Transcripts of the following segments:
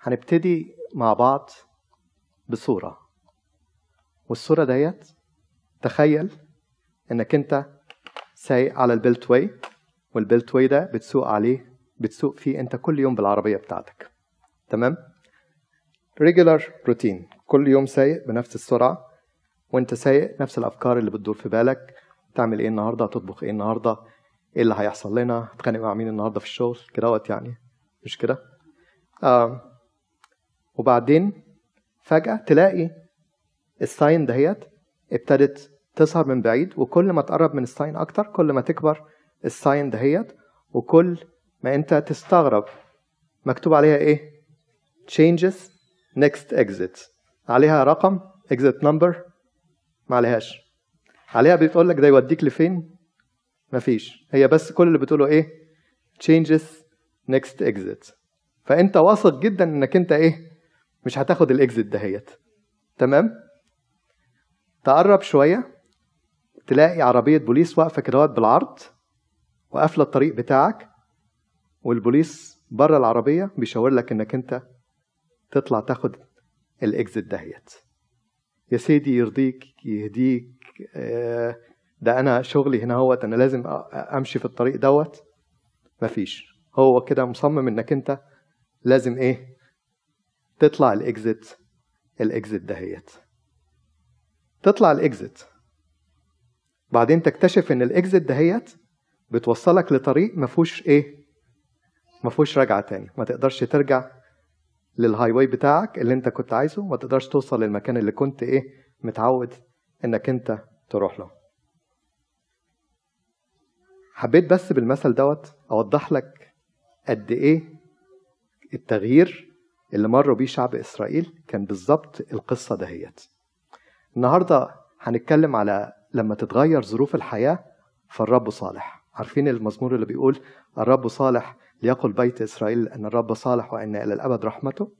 هنبتدي مع بعض بصورة. والصورة ديت تخيل إنك أنت سايق على ال beltway وال beltway ده بتسوق عليه بتسوق فيه أنت كل يوم بالعربية بتاعتك. تمام؟ regular routine كل يوم سايق بنفس السرعة وأنت سايق نفس الأفكار اللي بتدور في بالك. تعمل إيه النهارده؟ تطبخ إيه النهارده؟ إيه اللي هيحصل لنا؟ هتخانق مع مين النهارده في الشغل؟ كدهوت يعني. مش كده؟ آه. وبعدين فجأة تلاقي ال sign دهيت ابتدت تظهر من بعيد وكل ما تقرب من ال sign أكتر كل ما تكبر ال sign دهيت وكل ما أنت تستغرب مكتوب عليها إيه؟ changes next exit. عليها رقم exit number ما عليهاش. عليها بتقول لك ده يوديك لفين؟ مفيش. هي بس كل اللي بتقوله إيه؟ changes next exit. فأنت واثق جدا إنك أنت إيه؟ مش هتاخد الاكزit دهيت. تمام؟ تقرب شوية تلاقي عربية بوليس واقفة كده بالعرض وقافلة الطريق بتاعك والبوليس بره العربية بيشاور لك إنك أنت تطلع تاخد الاكزit دهيت. يا سيدي يرضيك يهديك ده أنا شغلي هنا هوت أنا لازم أمشي في الطريق دوت. مفيش. هو كده مصمم إنك أنت لازم إيه؟ تطلع ال exit ال exit دهيت تطلع ال exit بعدين تكتشف إن ال exit دهيت بتوصلك لطريق ما فيهوش إيه؟ ما فيهوش رجعة تاني. ما تقدرش ترجع لل highway بتاعك اللي أنت كنت عايزه. ما تقدرش توصل للمكان اللي كنت إيه؟ متعود إنك أنت تروح له. حبيت بس بالمثل دوت أوضح لك قد إيه التغيير اللي مروا بيه شعب إسرائيل كان بالظبط القصة دهيت. النهارده هنتكلم على لما تتغير ظروف الحياة فالرب صالح. عارفين المزمور اللي بيقول الرب صالح ليقل بيت إسرائيل أن الرب صالح وإن إلى الأبد رحمته؟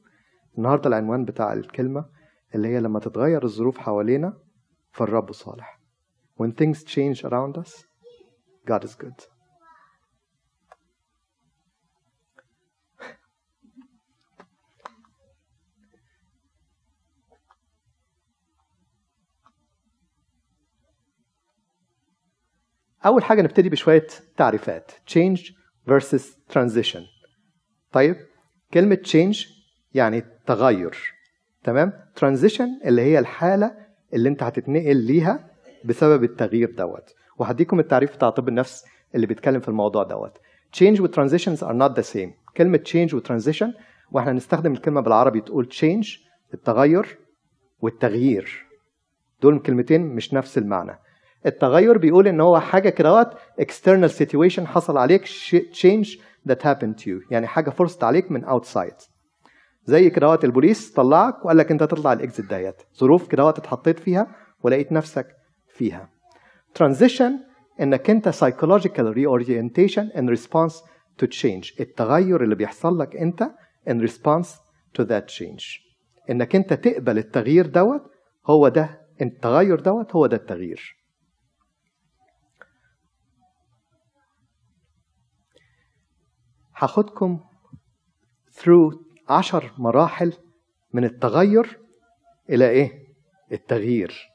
النهارده العنوان بتاع الكلمة اللي هي لما تتغير الظروف حوالينا فالرب صالح. When things change around us God is good. أول حاجة نبتدي بشوية تعريفات. change versus transition. طيب كلمة change يعني تغير. تمام؟ transition اللي هي الحالة اللي انت هتتنقل ليها بسبب التغيير دوت. وهديكم التعريف بتاع طب النفس اللي بيتكلم في الموضوع دوت. change و transitions are not the same. كلمة change و transition وإحنا نستخدم الكلمة بالعربي تقول change التغير والتغيير. دول كلمتين مش نفس المعنى. التغير بيقول إن هو حاجة كده external situation حصل عليك change that happened to you. يعني حاجة فرصت عليك من outside. زي كده البوليس طلعك وقال لك أنت تطلع الاكزit ديت. ظروف كده اتحطيت فيها ولقيت نفسك فيها. Transition إنك أنت psychological reorientation in response to change. التغير اللي بيحصل لك أنت in response to that change. إنك أنت تقبل التغيير دوت هو ده التغير دوت هو ده التغيير. هاخدكم through عشر مراحل من التغير إلى إيه؟ التغيير.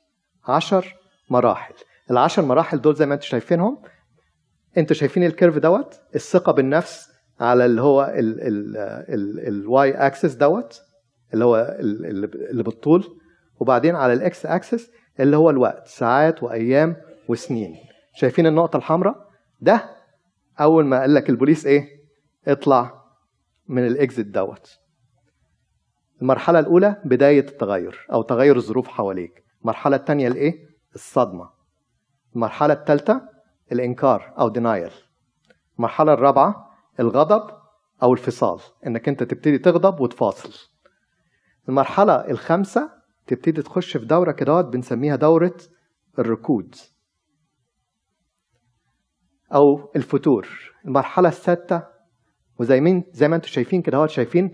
عشر مراحل. العشر مراحل دول زي ما أنتم شايفينهم أنتوا شايفين الكيرف دوت؟ الثقة بالنفس على اللي هو ال Y axis دوت اللي هو اللي بالطول وبعدين على الإكس أكسس اللي هو الوقت ساعات وأيام وسنين. شايفين النقطة الحمراء؟ ده أول ما قال لك البوليس إيه؟ اطلع من ال exit دوت. المرحلة الأولى بداية التغير أو تغير الظروف حواليك. المرحلة الثانية الإيه؟ الصدمة. المرحلة الثالثة الإنكار أو denial. المرحلة الرابعة الغضب أو الفصال إنك أنت تبتدي تغضب وتفاصل. المرحلة الخامسة تبتدي تخش في دورة كده بنسميها دورة الركود أو الفتور. المرحلة السادسة وزي مين زي ما أنتم شايفين كده شايفين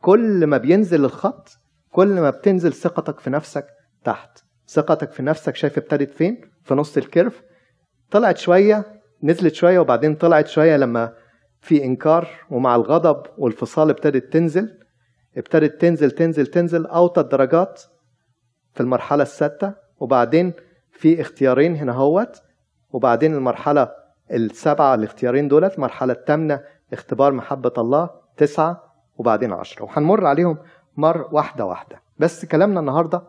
كل ما بينزل الخط كل ما بتنزل ثقتك في نفسك تحت. ثقتك في نفسك شايف ابتدت فين؟ في نص الكيرف. طلعت شوية نزلت شوية وبعدين طلعت شوية لما في إنكار ومع الغضب والفصال ابتدت تنزل. ابتدت تنزل تنزل تنزل أوطى الدرجات في المرحلة السادسه وبعدين في اختيارين هنا هوت. وبعدين المرحلة السبعة الاختيارين دولت. المرحلة الثامنة اختبار محبة الله تسعة وبعدين عشرة. وهنمر عليهم مر واحدة واحدة. بس كلامنا النهارده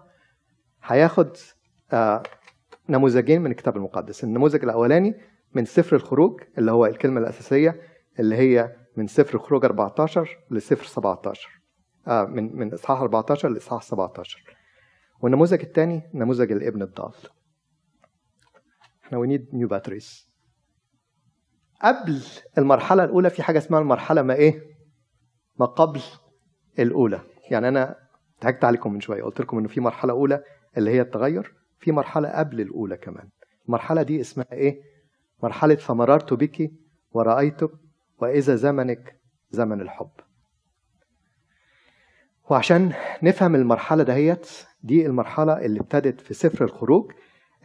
هياخد آه نموذجين من الكتاب المقدس. النموذج الأولاني من سفر الخروج اللي هو الكلمة الأساسية اللي هي من سفر الخروج 14 لسفر 17 آه من من إصحاح 14 لإصحاح 17 والنموذج الثاني نموذج الابن الضال. إحنا we need new batteries قبل المرحلة الأولى في حاجة اسمها المرحلة ما إيه؟ ما قبل الأولى. يعني أنا ضحكت عليكم من شوية قلت لكم إنه في مرحلة أولى اللي هي التغير في مرحلة قبل الأولى كمان. المرحلة دي اسمها إيه؟ مرحلة فمررت بك ورأيتك وإذا زمنك زمن الحب. وعشان نفهم المرحلة دهيت دي المرحلة اللي ابتدت في سفر الخروج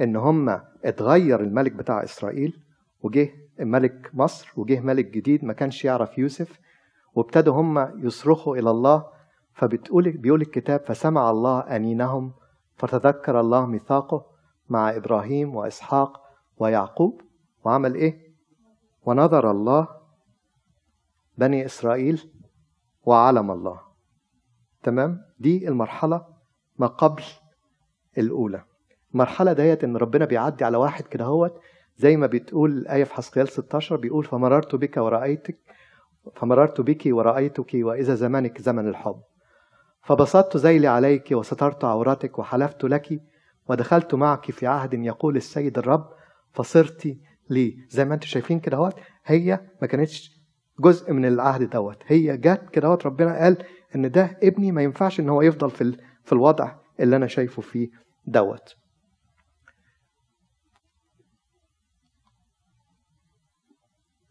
إن هم اتغير الملك بتاع إسرائيل وجه ملك مصر وجه ملك جديد ما كانش يعرف يوسف وابتدوا هم يصرخوا إلى الله فبتقول بيقول الكتاب فسمع الله أنينهم فتذكر الله ميثاقه مع إبراهيم وإسحاق ويعقوب وعمل إيه؟ ونظر الله بني إسرائيل وعلم الله. تمام؟ دي المرحلة ما قبل الأولى. المرحلة ديت إن ربنا بيعدي على واحد كده هوت زي ما بتقول الآية في حسقيال 16 بيقول فمررت بك ورأيتك فمررت بك ورأيتك وإذا زمنك زمن الحب. فبسطت ذيلي عليك وسترت عورتك وحلفت لك ودخلت معك في عهد يقول السيد الرب فصرت لي. زي ما أنتم شايفين كده اهوت هي ما كانتش جزء من العهد دوت. هي جت كده اهوت ربنا قال إن ده ابني ما ينفعش إن هو يفضل في في الوضع اللي أنا شايفه فيه دوت.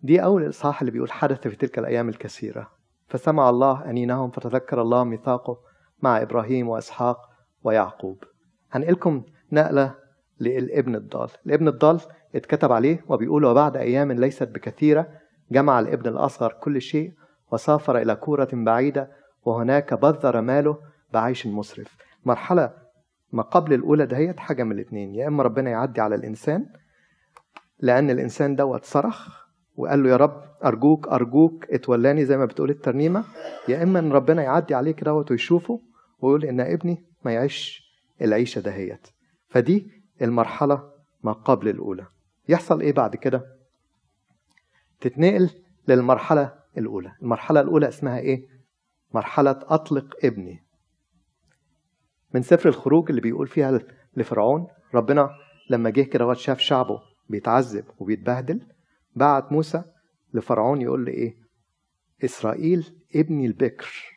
دي أول إصحاح اللي بيقول حدث في تلك الأيام الكثيرة. فسمع الله أنينهم فتذكر الله ميثاقه مع إبراهيم وإسحاق ويعقوب. هنقلكم نقلة للابن الضال. الابن الضال اتكتب عليه وبيقول وبعد أيام ليست بكثيرة جمع الابن الأصغر كل شيء وسافر إلى كورة بعيدة وهناك بذر ماله بعيش مسرف. مرحلة ما قبل الأولى دهيت حاجة من الاتنين. يا إما ربنا يعدي على الإنسان لأن الإنسان دوت صرخ وقال له يا رب أرجوك أرجوك اتولاني زي ما بتقول الترنيمة. يا إما إن ربنا يعدي عليه كده ويشوفه ويقول إن ابني ما يعيش العيشة دهيت. فدي المرحلة ما قبل الأولى. يحصل إيه بعد كده؟ تتنقل للمرحلة الأولى. المرحلة الأولى اسمها إيه؟ مرحلة أطلق ابني. من سفر الخروج اللي بيقول فيها لفرعون ربنا لما جه كده شاف شعبه بيتعذب وبيتبهدل. بعت موسى لفرعون يقول له إيه؟ إسرائيل ابني البكر.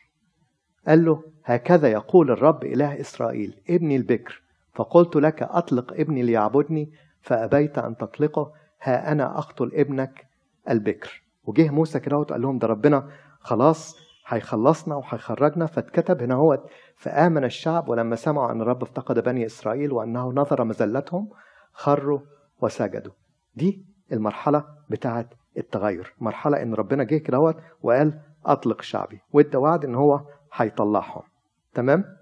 قال له هكذا يقول الرب إله إسرائيل ابني البكر. فقلت لك أطلق ابني ليعبدني فأبيت أن تطلقه. ها أنا أقتل ابنك البكر. وجه موسى كده وقال لهم ده ربنا خلاص هيخلصنا وهيخرجنا. فاتكتب هنا هو فآمن الشعب ولما سمعوا أن الرب افتقد بني إسرائيل وأنه نظر مزلتهم خروا وسجدوا. دي المرحلة بتاعة التغير. مرحلة إن ربنا جه كده وقال أطلق شعبي وإدى وعد إن هو هيطلعهم. تمام؟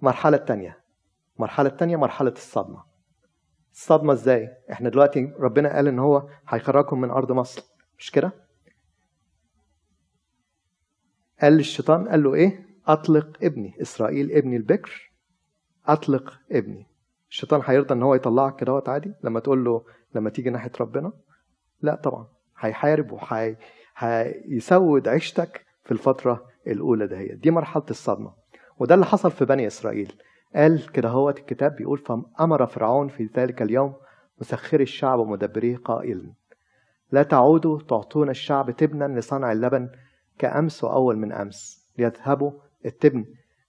المرحلة التانية المرحلة التانية مرحلة الصدمة. الصدمة إزاي؟ إحنا دلوقتي ربنا قال إن هو هيخرجكم من أرض مصر. مش كده؟ قال للشيطان قال له إيه؟ أطلق ابني إسرائيل ابني البكر أطلق ابني. الشيطان هيرضى إن هو يطلعك كده عادي؟ لما تقول له لما تيجي ناحية ربنا؟ لا طبعا. هيحارب وهيسود عيشتك في الفترة الأولى دهيت دي مرحلة الصدمة. وده اللي حصل في بني إسرائيل. قال كده هو الكتاب بيقول فأمر فرعون في ذلك اليوم مسخر الشعب ومدبريه قائلا. لا تعودوا تعطون الشعب تبنا لصنع اللبن كأمس وأول من أمس. ليذهبوا التبن.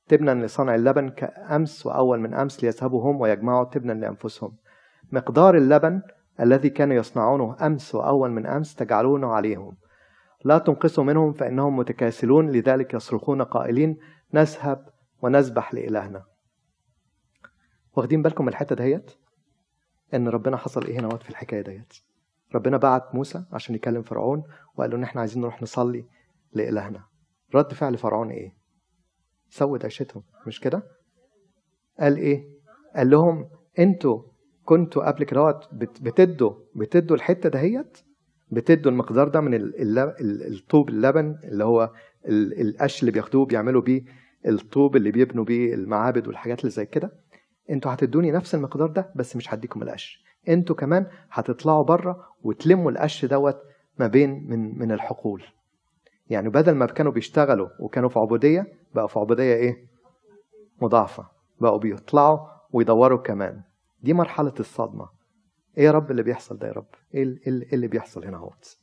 تبنا لصنع اللبن كأمس وأول من أمس. ليذهبوا هم ويجمعوا تبنا لأنفسهم. مقدار اللبن الذي كانوا يصنعونه أمس وأول من أمس تجعلونه عليهم. لا تنقصوا منهم فإنهم متكاسلون لذلك يصرخون قائلين نذهب ونذبح لإلهنا. واخدين بالكم الحتة دهيت؟ إن ربنا حصل إيه هنا في الحكاية ديت ربنا بعت موسى عشان يكلم فرعون وقال له إن إحنا عايزين نروح نصلي لإلهنا. رد فعل فرعون إيه؟ سود عيشتهم مش كده؟ قال إيه؟ قال لهم أنتوا كنتوا قبل كده بتدوا بتدوا الحتة دهيت بتدوا المقدار ده من الطوب اللبن اللي هو القش اللي بياخدوه بيعملوا بيه الطوب اللي بيبنوا بيه المعابد والحاجات اللي زي كده. أنتوا هتدوني نفس المقدار ده بس مش هديكم القش. أنتوا كمان هتطلعوا بره وتلموا القش دوت ما بين من من الحقول. يعني بدل ما كانوا بيشتغلوا وكانوا في عبودية بقوا في عبودية إيه؟ مضاعفة. بقوا بيطلعوا ويدوروا كمان. دي مرحلة الصدمة. إيه يا رب اللي بيحصل ده يا رب؟ إيه, إيه, إيه اللي بيحصل هنا اهوت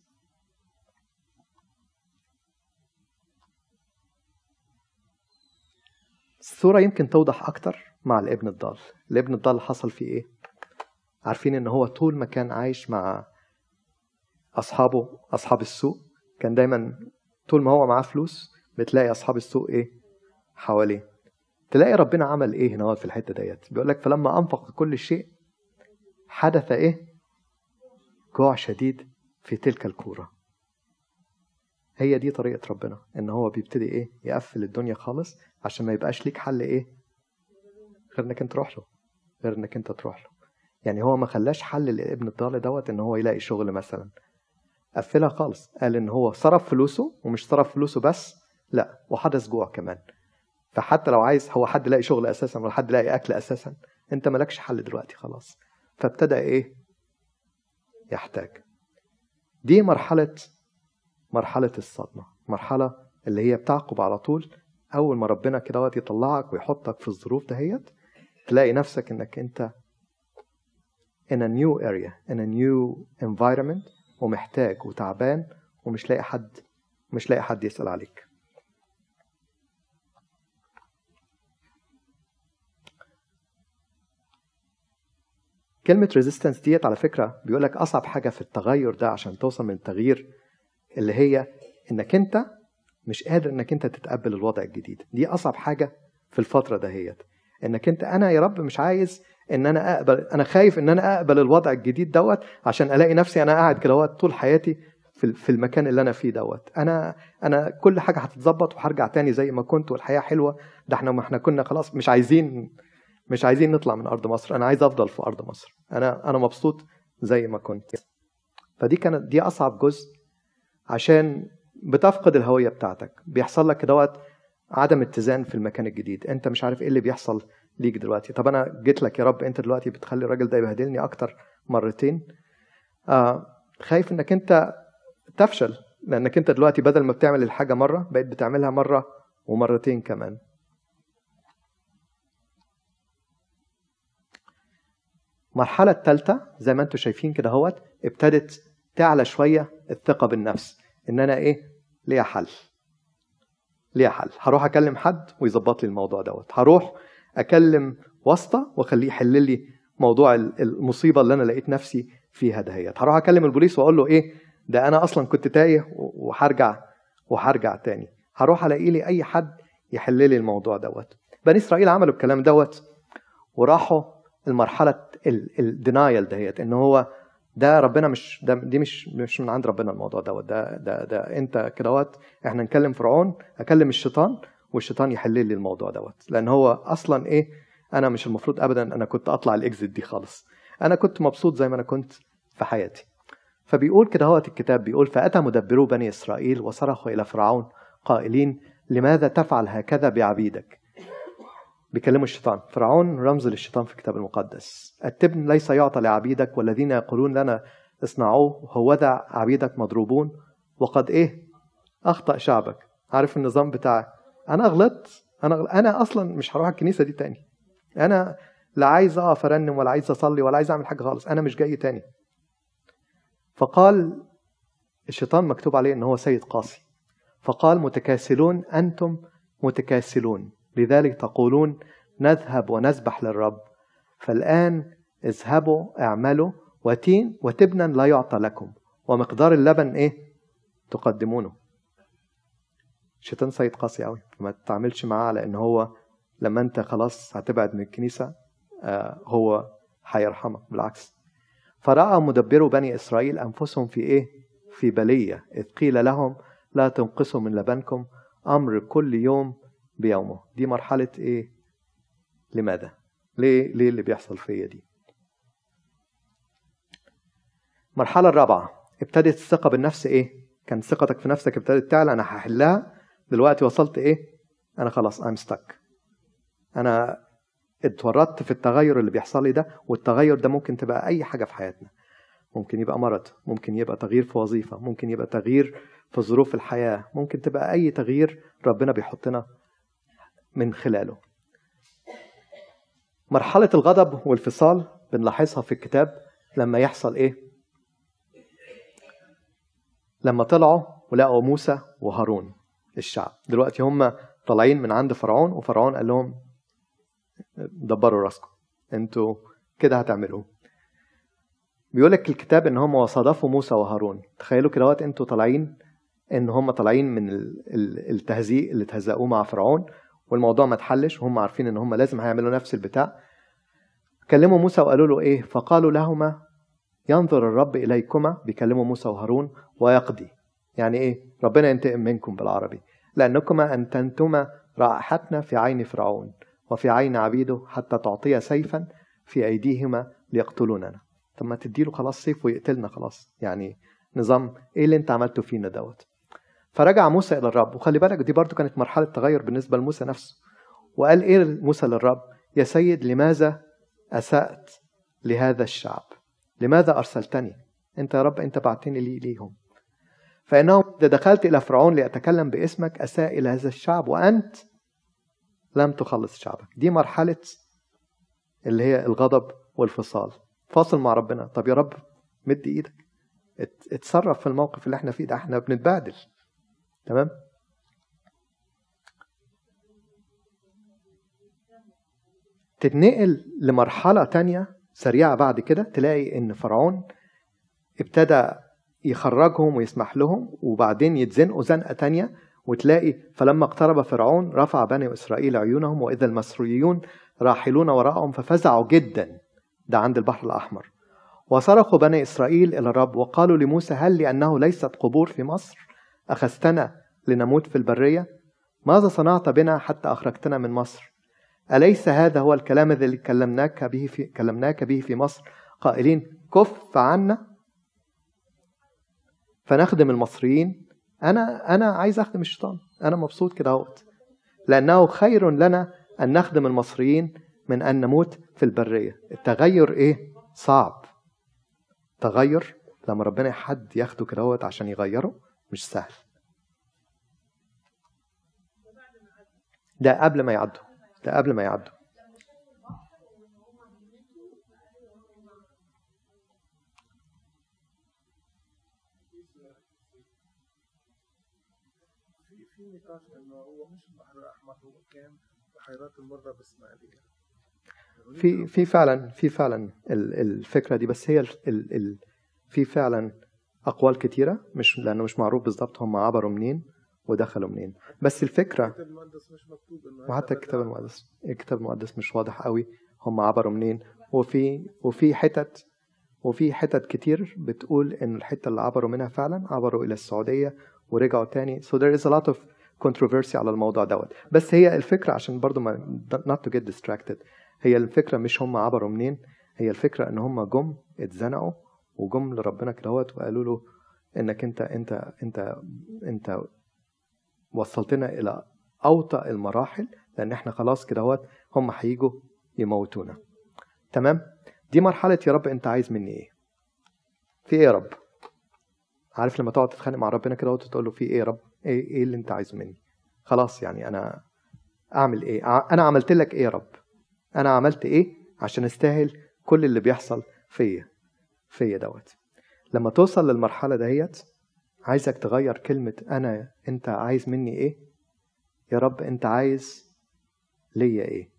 الصورة يمكن توضح أكتر مع الابن الضال. الابن الضال حصل فيه إيه؟ عارفين إن هو طول ما كان عايش مع أصحابه أصحاب السوق كان دايما طول ما هو معاه فلوس بتلاقي أصحاب السوق إيه؟ حواليه. تلاقي ربنا عمل إيه هنا في الحتة ديت؟ بيقول لك فلما أنفق كل شيء حدث إيه؟ جوع شديد في تلك الكورة. هي دي طريقة ربنا إن هو بيبتدي إيه؟ يقفل الدنيا خالص عشان ما يبقاش ليك حل إيه؟ غير إنك أنت تروح له غير إنك أنت تروح له. يعني هو ما خلاش حل لابن الضال دوت إن هو يلاقي شغل مثلا. قفلها خالص قال إن هو صرف فلوسه ومش صرف فلوسه بس لأ وحدث جوع كمان. فحتى لو عايز هو حد لاقي شغل أساسا ولا حد لاقي أكل أساسا أنت مالكش حل دلوقتي خلاص. فابتدى إيه؟ يحتاج. دي مرحلة مرحلة الصدمة مرحلة اللي هي بتعقب على طول. أول ما ربنا كده يطلعك ويحطك في الظروف دهيت تلاقي نفسك إنك أنت in a new area in a new environment ومحتاج وتعبان ومش لاقي حد مش لاقي حد يسأل عليك. كلمة resistance ديت على فكرة بيقول لك أصعب حاجة في التغير ده عشان توصل من التغيير اللي هي إنك أنت مش قادر إنك أنت تتقبل الوضع الجديد. دي أصعب حاجة في الفترة دهيت. إنك أنت أنا يا رب مش عايز إن أنا أقبل أنا خايف إن أنا أقبل الوضع الجديد دوت عشان ألاقي نفسي أنا قاعد كده طول حياتي في في المكان اللي أنا فيه دوت. أنا أنا كل حاجة هتتظبط وهرجع تاني زي ما كنت والحياة حلوة. ده إحنا ما إحنا كنا خلاص مش عايزين مش عايزين نطلع من أرض مصر أنا عايز أفضل في أرض مصر. أنا أنا مبسوط زي ما كنت. فدي كانت دي أصعب جزء عشان بتفقد الهوية بتاعتك. بيحصل لك دوت عدم اتزان في المكان الجديد. أنت مش عارف إيه اللي بيحصل ليك دلوقتي. طب أنا جيت لك يا رب أنت دلوقتي بتخلي الراجل ده يبهدلني أكتر مرتين. آه خايف إنك أنت تفشل لأنك أنت دلوقتي بدل ما بتعمل الحاجة مرة بقيت بتعملها مرة ومرتين كمان. المرحلة الثالثة زي ما أنتم شايفين كده اهوت ابتدت تعلى شوية الثقة بالنفس إن أنا إيه؟ ليا حل. ليا حل. هروح أكلم حد ويظبط لي الموضوع دوت. هروح أكلم واسطة وأخليه يحل لي موضوع المصيبة اللي أنا لقيت نفسي فيها دهيت. هروح أكلم البوليس وأقول له إيه؟ ده أنا أصلا كنت تايه وهرجع وهرجع تاني. هروح ألاقي لي أي حد يحل لي الموضوع دوت. بني إسرائيل عملوا الكلام دوت وراحوا المرحلة ال denial دهيت ان هو ده ربنا مش ده دي مش مش من عند ربنا الموضوع دوت. ده ده ده أنت كدهوت إحنا نكلم فرعون أكلم الشيطان والشيطان يحل لي الموضوع دوت. لأن هو أصلا إيه أنا مش المفروض ابدا أنا كنت أطلع ال exit دي خالص. أنا كنت مبسوط زي ما أنا كنت في حياتي. فبيقول كده هو الكتاب بيقول فأتى مدبرو بني إسرائيل وصرخوا إلى فرعون قائلين لماذا تفعل هكذا بعبيدك؟ بيكلموا الشيطان. فرعون رمز للشيطان في الكتاب المقدس. التبن ليس يعطى لعبيدك والذين يقولون لنا اصنعوه هوذا عبيدك مضروبون. وقد إيه؟ أخطأ شعبك. عارف النظام بتاعك أنا غلطت أنا غلط. أنا أصلا مش هروح الكنيسة دي تاني. أنا لا عايز أقف أرنم ولا عايز أصلي ولا عايز أعمل حاجة خالص. أنا مش جاي تاني. فقال الشيطان مكتوب عليه إن هو سيد قاسي. فقال متكاسلون أنتم متكاسلون. لذلك تقولون نذهب ونسبح للرب. فالآن اذهبوا اعملوا وتين وتبنا لا يعطى لكم. ومقدار اللبن إيه؟ تقدمونه. الشيطان سيد قاسي قوي. ما تتعاملش معاه على إن هو لما أنت خلاص هتبعد من الكنيسة آه هو هيرحمك. بالعكس. فرأى مدبرو بني إسرائيل أنفسهم في إيه؟ في بلية. إذ قيل لهم لا تنقصوا من لبنكم أمر كل يوم بيومه. دي مرحلة إيه؟ لماذا؟ ليه؟ ليه اللي بيحصل فيا دي؟ المرحلة الرابعة. ابتدت الثقة بالنفس إيه؟ كان ثقتك في نفسك ابتدت تعلى أنا هحلها. دلوقتي وصلت إيه؟ أنا خلاص I'm stuck. أنا اتورطت في التغير اللي بيحصل لي ده والتغير ده ممكن تبقى أي حاجة في حياتنا. ممكن يبقى مرض ممكن يبقى تغيير في وظيفة ممكن يبقى تغيير في ظروف الحياة ممكن تبقى أي تغيير ربنا بيحطنا من خلاله. مرحلة الغضب والفصال بنلاحظها في الكتاب لما يحصل إيه؟ لما طلعوا ولقوا موسى وهارون الشعب. دلوقتي هم طالعين من عند فرعون وفرعون قال لهم دبروا راسكم أنتوا كده هتعملوا بيقول لك الكتاب إن هم وصادفوا موسى وهارون. تخيلوا كده أنتوا طالعين إن هم طالعين من التهزيء اللي تهزقوه مع فرعون والموضوع ما اتحلش وهم عارفين إن هم لازم هيعملوا نفس البتاع. كلموا موسى وقالوا له إيه؟ فقالوا لهما ينظر الرب إليكما بيكلموا موسى وهارون ويقضي. يعني إيه؟ ربنا ينتقم منكم بالعربي. لأنكما أنتنتما رائحتنا في عين فرعون وفي عين عبيده حتى تعطي سيفا في أيديهما ليقتلوننا. طب ما تديله خلاص سيف ويقتلنا خلاص. يعني نظام إيه اللي أنت عملته فينا دوت؟ فرجع موسى إلى الرب. وخلي بالك دي برضو كانت مرحلة تغير بالنسبة لموسى نفسه. وقال إيه موسى للرب؟ يا سيد لماذا أسأت لهذا الشعب؟ لماذا أرسلتني؟ أنت يا رب أنت بعتني لي ليهم. فانه إذا دخلت إلى فرعون لاتكلم باسمك أساء إلى هذا الشعب وأنت لم تخلص شعبك. دي مرحلة اللي هي الغضب والفصال. فاصل مع ربنا. طب يا رب مد إيدك. اتصرف في الموقف اللي إحنا فيه ده. إحنا بنتبهدل. تمام؟ تتنقل لمرحلة تانية سريعة بعد كده تلاقي إن فرعون ابتدى يخرجهم ويسمح لهم وبعدين يتزنقوا زنقة تانية وتلاقي فلما اقترب فرعون رفع بني إسرائيل عيونهم وإذا المصريون راحلون وراءهم ففزعوا جدا. ده عند البحر الأحمر. وصرخوا بني إسرائيل إلى الرب وقالوا لموسى هل لأنه ليست قبور في مصر؟ أخذتنا لنموت في البرية؟ ماذا صنعت بنا حتى أخرجتنا من مصر؟ أليس هذا هو الكلام الذي كلمناك به في كلمناك به في مصر؟ قائلين كف عنا. فنخدم المصريين. أنا أنا عايز أخدم الشيطان. أنا مبسوط كده أهوت. لأنه خير لنا أن نخدم المصريين من أن نموت في البرية. التغير إيه؟ صعب. تغير لما ربنا حد ياخده كده عشان يغيره. مش سهل. ده قبل ما يعدوا. ده قبل ما يعدوا. في نقاش انه هو مش البحر الأحمر هو كان بحيرات المره بإسماعيلية. في في فعلا في فعلا الفكرة دي بس هي ال ال في فعلا أقوال كتيرة مش لأنه مش معروف بالظبط هم عبروا منين ودخلوا منين. بس الفكرة وحتى الكتاب المقدس الكتاب المقدس مش واضح قوي هم عبروا منين. وفي وفي حتت وفي حتت كتير بتقول إن الحتة اللي عبروا منها فعلا عبروا إلى السعودية ورجعوا تاني. So there is a lot of controversy على الموضوع دوت. بس هي الفكرة عشان برضو ما not to get distracted هي الفكرة مش هم عبروا منين هي الفكرة إن هم جم اتزنقوا وجم لربنا كدهوت وقالوا له إنك أنت أنت أنت أنت وصلتنا إلى اوطى المراحل لأن إحنا خلاص كدهوت هم هيجوا يموتونا. تمام؟ دي مرحلة يا رب أنت عايز مني إيه؟ في إيه يا رب؟ عارف لما تقعد تتخانق مع ربنا كده وتقول له في إيه يا رب؟ إيه إيه اللي أنت عايزه مني؟ خلاص يعني أنا أعمل إيه؟ أنا عملت لك إيه يا رب؟ أنا عملت إيه عشان أستاهل كل اللي بيحصل فيا؟ فيا دوت. لما توصل للمرحلة دهيت عايزك تغير كلمة أنا أنت عايز مني إيه؟ يا رب أنت عايز ليا إيه؟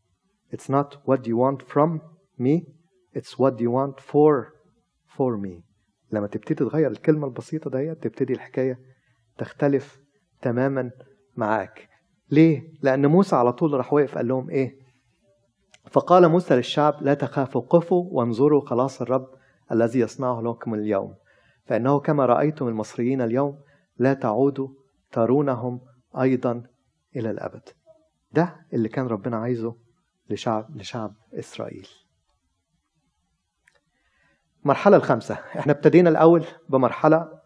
It's not what you want from me it's what you want for for me. لما تبتدي تغير الكلمة البسيطة دهيت تبتدي الحكاية تختلف تماما معاك. ليه؟ لأن موسى على طول راح واقف قال لهم إيه؟ فقال موسى للشعب لا تخافوا قفوا وانظروا خلاص الرب الذي يصنعه لكم اليوم. فإنه كما رأيتم المصريين اليوم لا تعودوا ترونهم أيضا إلى الأبد. ده اللي كان ربنا عايزه لشعب لشعب إسرائيل. المرحلة الخامسة. إحنا ابتدينا الأول بمرحلة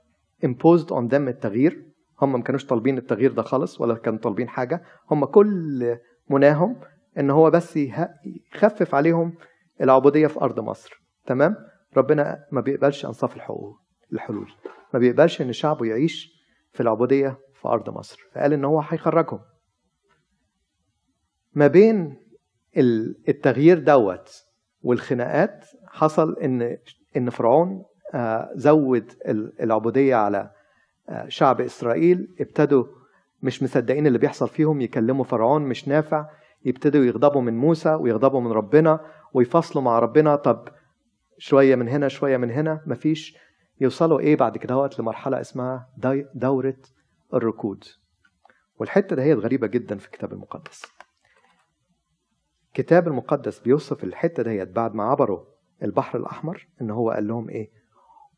imposed on them التغيير. هم ما كانوش طالبين التغيير ده خالص ولا كانوا طالبين حاجة. هم كل مناهم إن هو بس يخفف عليهم العبودية في أرض مصر. تمام؟ ربنا ما بيقبلش أنصاف الحقوق الحلول. ما بيقبلش إن شعبه يعيش في العبودية في أرض مصر. فقال إن هو هيخرجهم. ما بين التغيير دوت والخناقات حصل إن إن فرعون زود العبودية على شعب إسرائيل. ابتدوا مش مصدقين اللي بيحصل فيهم يكلموا فرعون مش نافع. يبتدوا يغضبوا من موسى ويغضبوا من ربنا ويفصلوا مع ربنا. طب شوية من هنا شوية من هنا. مفيش يوصلوا إيه بعد كده؟ وقت لمرحلة اسمها دورة الركود. والحتة دهيت غريبة جدا في الكتاب المقدس. الكتاب المقدس بيوصف الحتة دهيت بعد ما عبروا البحر الأحمر إن هو قال لهم إيه؟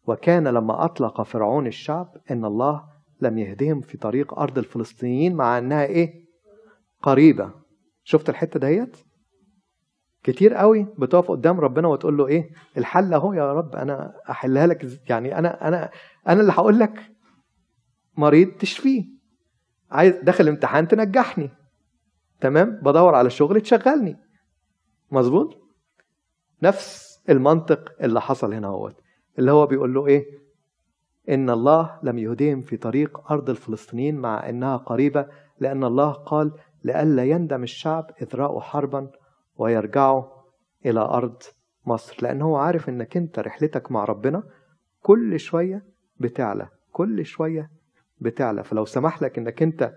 وكان لما أطلق فرعون الشعب إن الله لم يهدهم في طريق أرض الفلسطينيين مع إنها إيه؟ قريبة. شفت الحتة دهيت كتير قوي بتقف قدام ربنا وتقول له إيه؟ الحل أهو يا رب أنا أحلها لك يعني أنا أنا أنا اللي هقول لك مريض تشفيه. عايز داخل امتحان تنجحني. تمام؟ بدور على شغل تشغلني. مظبوط؟ نفس المنطق اللي حصل هنا هو اللي هو بيقول له إيه؟ إن الله لم يهديهم في طريق أرض الفلسطينيين مع إنها قريبة لأن الله قال لئلا يندم الشعب إذ رأوا حربا ويرجعوا إلى أرض مصر. لأن هو عارف إنك أنت رحلتك مع ربنا كل شوية بتعلى كل شوية بتعلى. فلو سمح لك إنك أنت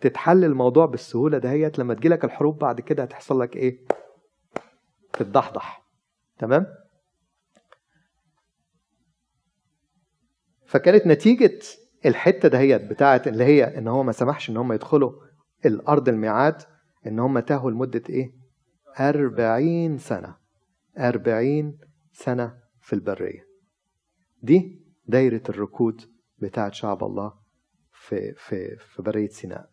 تتحل الموضوع بالسهولة دهيت لما تجيلك الحروب بعد كده هتحصل لك إيه؟ تتضحضح تمام؟ فكانت نتيجة الحتة دهيت بتاعت اللي هي إن هو ما سمحش إن هم يدخلوا الأرض الميعاد إن هم تاهوا لمدة إيه؟ أربعين سنة. أربعين سنة في البرية. دي دايرة الركود بتاعت شعب الله في في في برية سيناء.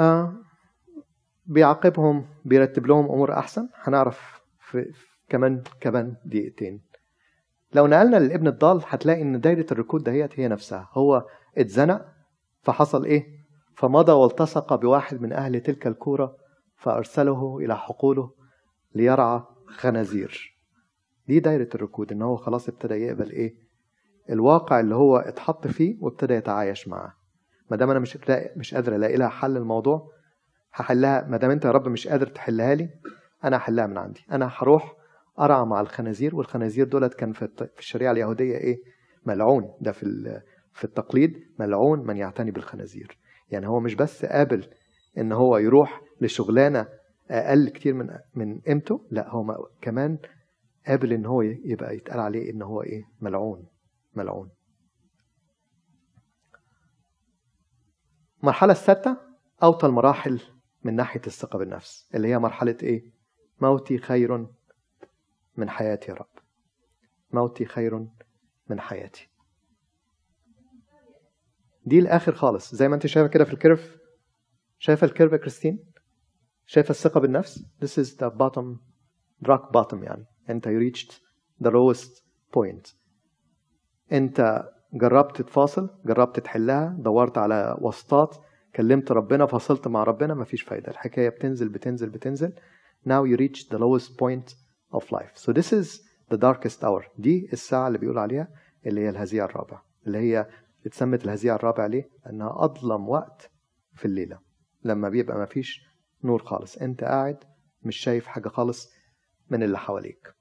آه بيعاقبهم بيرتب لهم أمور أحسن. هنعرف في كمان كمان دقيقتين. لو نقلنا للابن الضال هتلاقي إن دايرة الركود دهيت هي نفسها. هو اتزنق فحصل إيه؟ فمضى والتصق بواحد من أهل تلك الكورة فأرسله إلى حقوله ليرعى خنازير. دي دايرة الركود إن هو خلاص ابتدى يقبل إيه؟ الواقع اللي هو اتحط فيه وابتدى يتعايش معاه. ما دام أنا مش مش قادر ألاقي لها حل الموضوع هحلها. ما دام أنت يا رب مش قادر تحلها لي أنا هحلها من عندي. أنا هروح ارعى مع الخنازير والخنازير دولت كان في الشريعة اليهودية إيه؟ ملعون. ده في في التقليد ملعون من يعتني بالخنازير. يعني هو مش بس قابل إن هو يروح لشغلانة أقل كتير من من قيمته لا هو كمان قابل إن هو يبقى يتقال عليه إن هو إيه ملعون ملعون. المرحلة السادسه أوطى المراحل من ناحية الثقة بالنفس اللي هي مرحلة إيه؟ موتي خير من حياتي يا رب. موتي خير من حياتي. دي الآخر خالص. زي ما انت شايفة كده في ال curve. شايفة ال curve يا كريستين؟ شايفة الثقة بالنفس؟ This is the bottom rock bottom يعني. انت you reached the lowest point. انت جربت تتفاصل جربت تحلها دورت على واسطات كلمت ربنا فصلت مع ربنا مفيش فايدة. الحكاية بتنزل بتنزل بتنزل. Now you reach the lowest point of life. So this is the darkest hour. دي الساعة اللي بيقول عليها اللي هي الهزيع الرابع اللي هي اتسمت الهزيع الرابع ليه؟ لأنها أظلم وقت في الليلة. لما بيبقى مفيش نور خالص. أنت قاعد مش شايف حاجة خالص من اللي حواليك.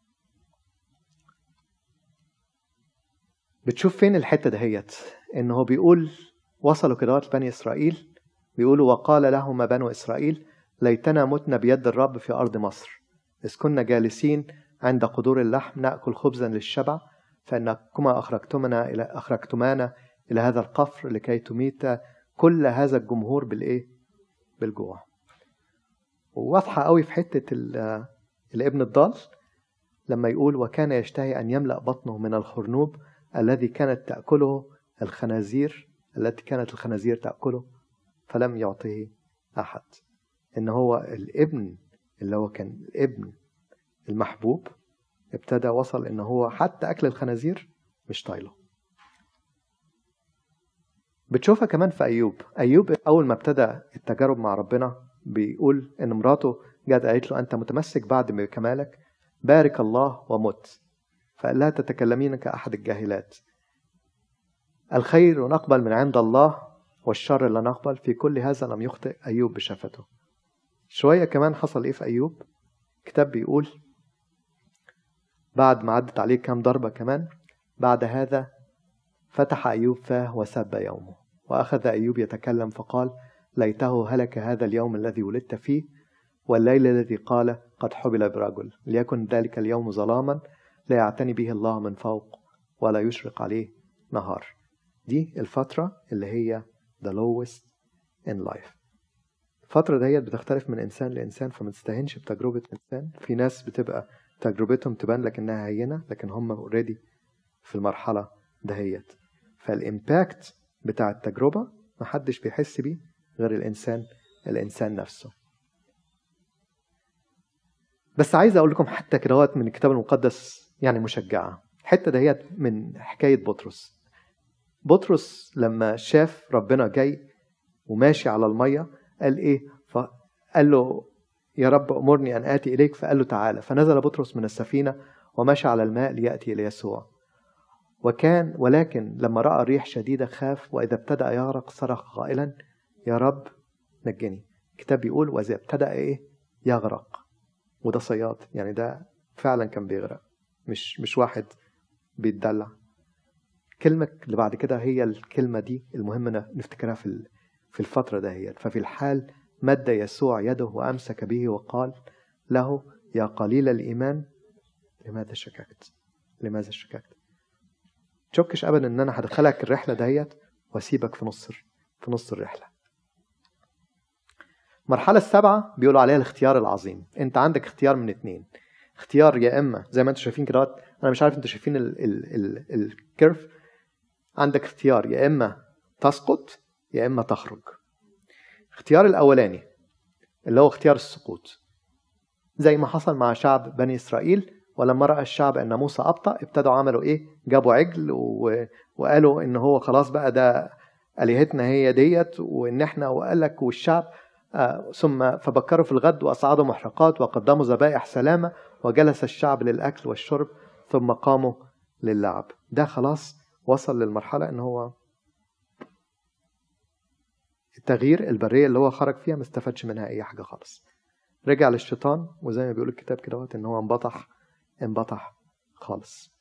بتشوف فين الحتة دهيت؟ إن هو بيقول وصلوا كده بني إسرائيل. بيقولوا وقال لهما بنو إسرائيل ليتنا متنا بيد الرب في أرض مصر. إذ كنا جالسين عند قدور اللحم نأكل خبزا للشبع فإنكما أخرجتمنا إلى أخرجتمانا إلى هذا القفر لكي تميت كل هذا الجمهور بالإيه؟ بالجوع. وواضحة قوي في حتة الابن الضال لما يقول وكان يشتهي أن يملأ بطنه من الخرنوب الذي كانت تأكله الخنازير التي كانت الخنازير تأكله فلم يعطه أحد إن هو الابن اللي هو كان الابن المحبوب ابتدى وصل إن هو حتى أكل الخنازير مش طايله بتشوفها كمان في أيوب. أيوب أول ما ابتدى التجارب مع ربنا بيقول إن مراته جت قالت له أنت متمسك بعد بكمالك بارك الله ومت. فقال لها تتكلمين كأحد الجاهلات. الخير نقبل من عند الله والشر لا نقبل. في كل هذا لم يخطئ أيوب بشفته. شوية كمان حصل إيه في أيوب؟ كتاب بيقول بعد ما عدت عليه كام ضربة كمان بعد هذا فتح أيوب فاه وسب يومه وأخذ أيوب يتكلم فقال ليته هلك هذا اليوم الذي ولدت فيه والليل الذي قال قد حبل برجل ليكن ذلك اليوم ظلاما لا يعتني به الله من فوق ولا يشرق عليه نهار. دي الفترة اللي هي the lowest in life. الفترة ديت بتختلف من إنسان لإنسان فما تستهينش بتجربة إنسان. في ناس بتبقى تجربتهم تبان لك إنها هينة لكن هم اوريدي في المرحلة دهيت فالإمباكت بتاع التجربة محدش بيحس بيه غير الإنسان الإنسان نفسه. بس عايز أقول لكم حتى كدهوت من الكتاب المقدس يعني مشجعة. الحتة دهيت من حكاية بطرس. بطرس لما شاف ربنا جاي وماشي على المية قال إيه؟ فقال له يا رب أمرني أن آتي إليك. فقال له تعالى. فنزل بطرس من السفينة ومشى على الماء ليأتي إلى يسوع. وكان ولكن لما رأى الريح شديدة خاف وإذا ابتدأ يغرق صرخ قائلا يا رب نجني. الكتاب بيقول وإذا ابتدأ إيه؟ يغرق. وده صياد. يعني ده فعلا كان بيغرق. مش مش واحد بيتدلع. كلمة اللي بعد كده هي الكلمة دي المهم نفتكرها في في الفترة دهيت ففي الحال مد يسوع يده وأمسك به وقال له يا قليل الإيمان لماذا شككت؟ لماذا شككت؟ تشكش ابدا إن أنا هدخلك الرحلة ديت وأسيبك في نص في نص الرحلة. المرحلة السابعة بيقولوا عليها الاختيار العظيم. أنت عندك اختيار من اتنين. اختيار يا إما زي ما أنتم شايفين كده أنا مش عارف أنتم شايفين الكيرف. عندك اختيار يا إما تسقط يا إما تخرج. اختيار الأولاني اللي هو اختيار السقوط. زي ما حصل مع شعب بني إسرائيل ولما رأى الشعب أن موسى أبطأ ابتدوا عملوا إيه؟ جابوا عجل و... وقالوا إن هو خلاص بقى ده آلهتنا هي ديت وإن إحنا وقال لك والشعب آه ثم فبكروا في الغد وأصعدوا محرقات وقدموا ذبائح سلامة وجلس الشعب للأكل والشرب ثم قاموا للعب. ده خلاص وصل للمرحلة إن هو التغيير البرية اللي هو خرج فيها ما استفادش منها أي حاجة خالص. رجع للشيطان وزي ما بيقول الكتاب كده إن هو انبطح انبطح خالص.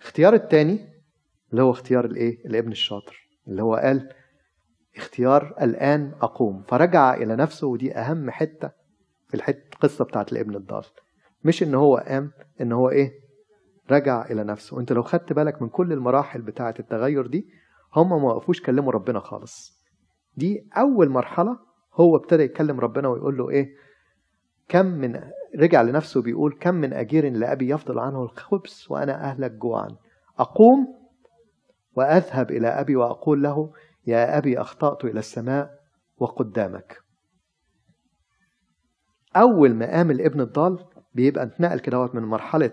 اختيار التاني اللي هو اختيار الايه؟ الابن الشاطر اللي هو قال اختيار الآن أقوم. فرجع إلى نفسه ودي أهم حتة في الحتة القصة بتاعت الابن الضال. مش إن هو قام إن هو إيه؟ رجع إلى نفسه. أنت لو خدت بالك من كل المراحل بتاعة التغير دي هم ما وقفوش كلموا ربنا خالص. دي أول مرحلة هو ابتدى يكلم ربنا ويقول له إيه؟ كم من رجع لنفسه بيقول كم من أجير لأبي يفضل عنه الخبز وأنا أهلك جوعا أقوم وأذهب إلى أبي وأقول له يا أبي أخطأت إلى السماء وقدامك. أول ما قام الابن الضال بيبقى اتنقل كده من مرحلة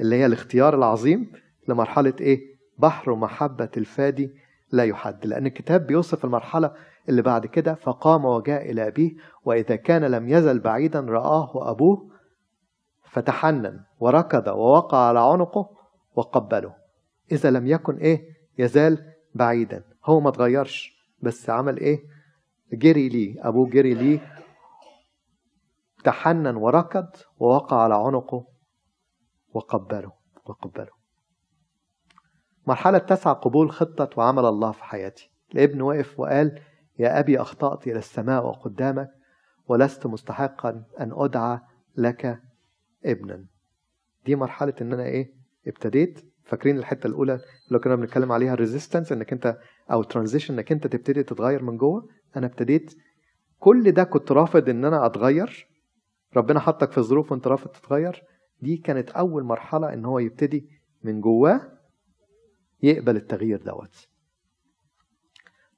اللي هي الاختيار العظيم لمرحلة إيه؟ بحر محبة الفادي لا يحد. لأن الكتاب بيوصف المرحلة اللي بعد كده فقام وجاء إلى أبيه وإذا كان لم يزل بعيدا رآه أبوه فتحنن وركض ووقع على عنقه وقبله. إذا لم يكن إيه يزال بعيدا. هو ما تغيرش بس عمل إيه؟ جري ليه. أبوه جري ليه. تحنن وركض ووقع على عنقه وقبله وقبله. مرحلة تسعة قبول خطة وعمل الله في حياتي. الابن وقف وقال يا أبي أخطأت إلى السماء وقدامك ولست مستحقا أن أدعى لك ابنا. دي مرحلة إن أنا إيه ابتديت. فاكرين الحتة الأولى اللي كنا بنتكلم عليها resistance إنك أنت أو transition إنك أنت تبتدي تتغير من جوه. أنا ابتديت كل ده كنت رافض إن أنا أتغير. ربنا حطك في ظروف وأنت رافض تتغير. دي كانت أول مرحلة إن هو يبتدي من جواه يقبل التغيير دوت.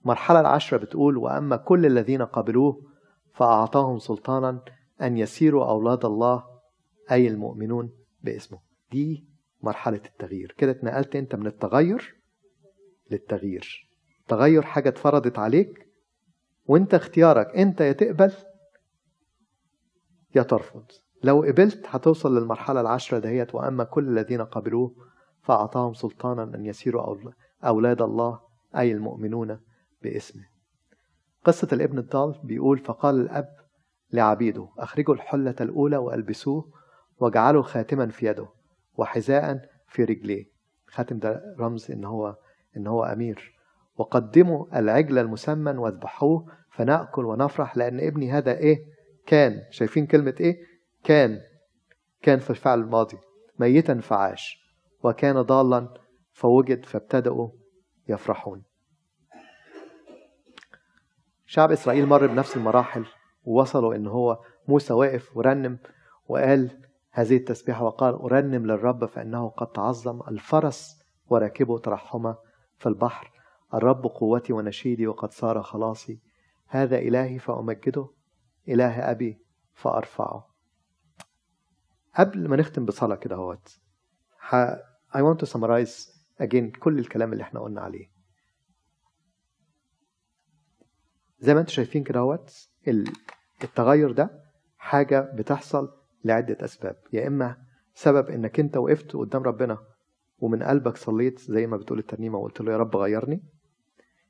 المرحلة العاشرة بتقول وأما كل الذين قبلوه فأعطاهم سلطانا أن يسيروا أولاد الله أي المؤمنون باسمه. دي مرحلة التغيير. كده اتنقلت أنت من التغير للتغيير. تغير حاجة اتفرضت عليك وأنت اختيارك أنت يا تقبل يا ترفض. لو قبلت هتوصل للمرحلة العشرة دهيت وأما كل الذين قبلوه فأعطاهم سلطانا أن يسيروا أولاد الله أي المؤمنون باسمه. قصة الابن الضال بيقول فقال الأب لعبيده أخرجوا الحلة الأولى وألبسوه واجعلوا خاتما في يده وحذاء في رجليه. خاتم ده رمز إن هو إن هو أمير. وقدموا العجل المسمن واذبحوه فنأكل ونفرح لأن ابني هذا إيه؟ كان. شايفين كلمة إيه؟ كان. كان في الفعل الماضي. ميتا فعاش. وكان ضالا فوجد فابتدأوا يفرحون. شعب إسرائيل مر بنفس المراحل ووصلوا إن هو موسى واقف ورنم وقال هذه التسبيحة وقال أرنم للرب فإنه قد تعظم الفرس وراكبه ترحما في البحر. الرب قوتي ونشيدي وقد صار خلاصي. هذا إلهي فأمجده إله أبي فأرفعه. قبل ما نختم بصلاة كده هوت I want to summarize again كل الكلام اللي إحنا قلنا عليه. زي ما أنتم شايفين كده هوت التغير ده حاجة بتحصل لعدة أسباب. يا إما سبب إنك أنت وقفت قدام ربنا ومن قلبك صليت زي ما بتقول الترنيمة وقلت له يا رب غيرني.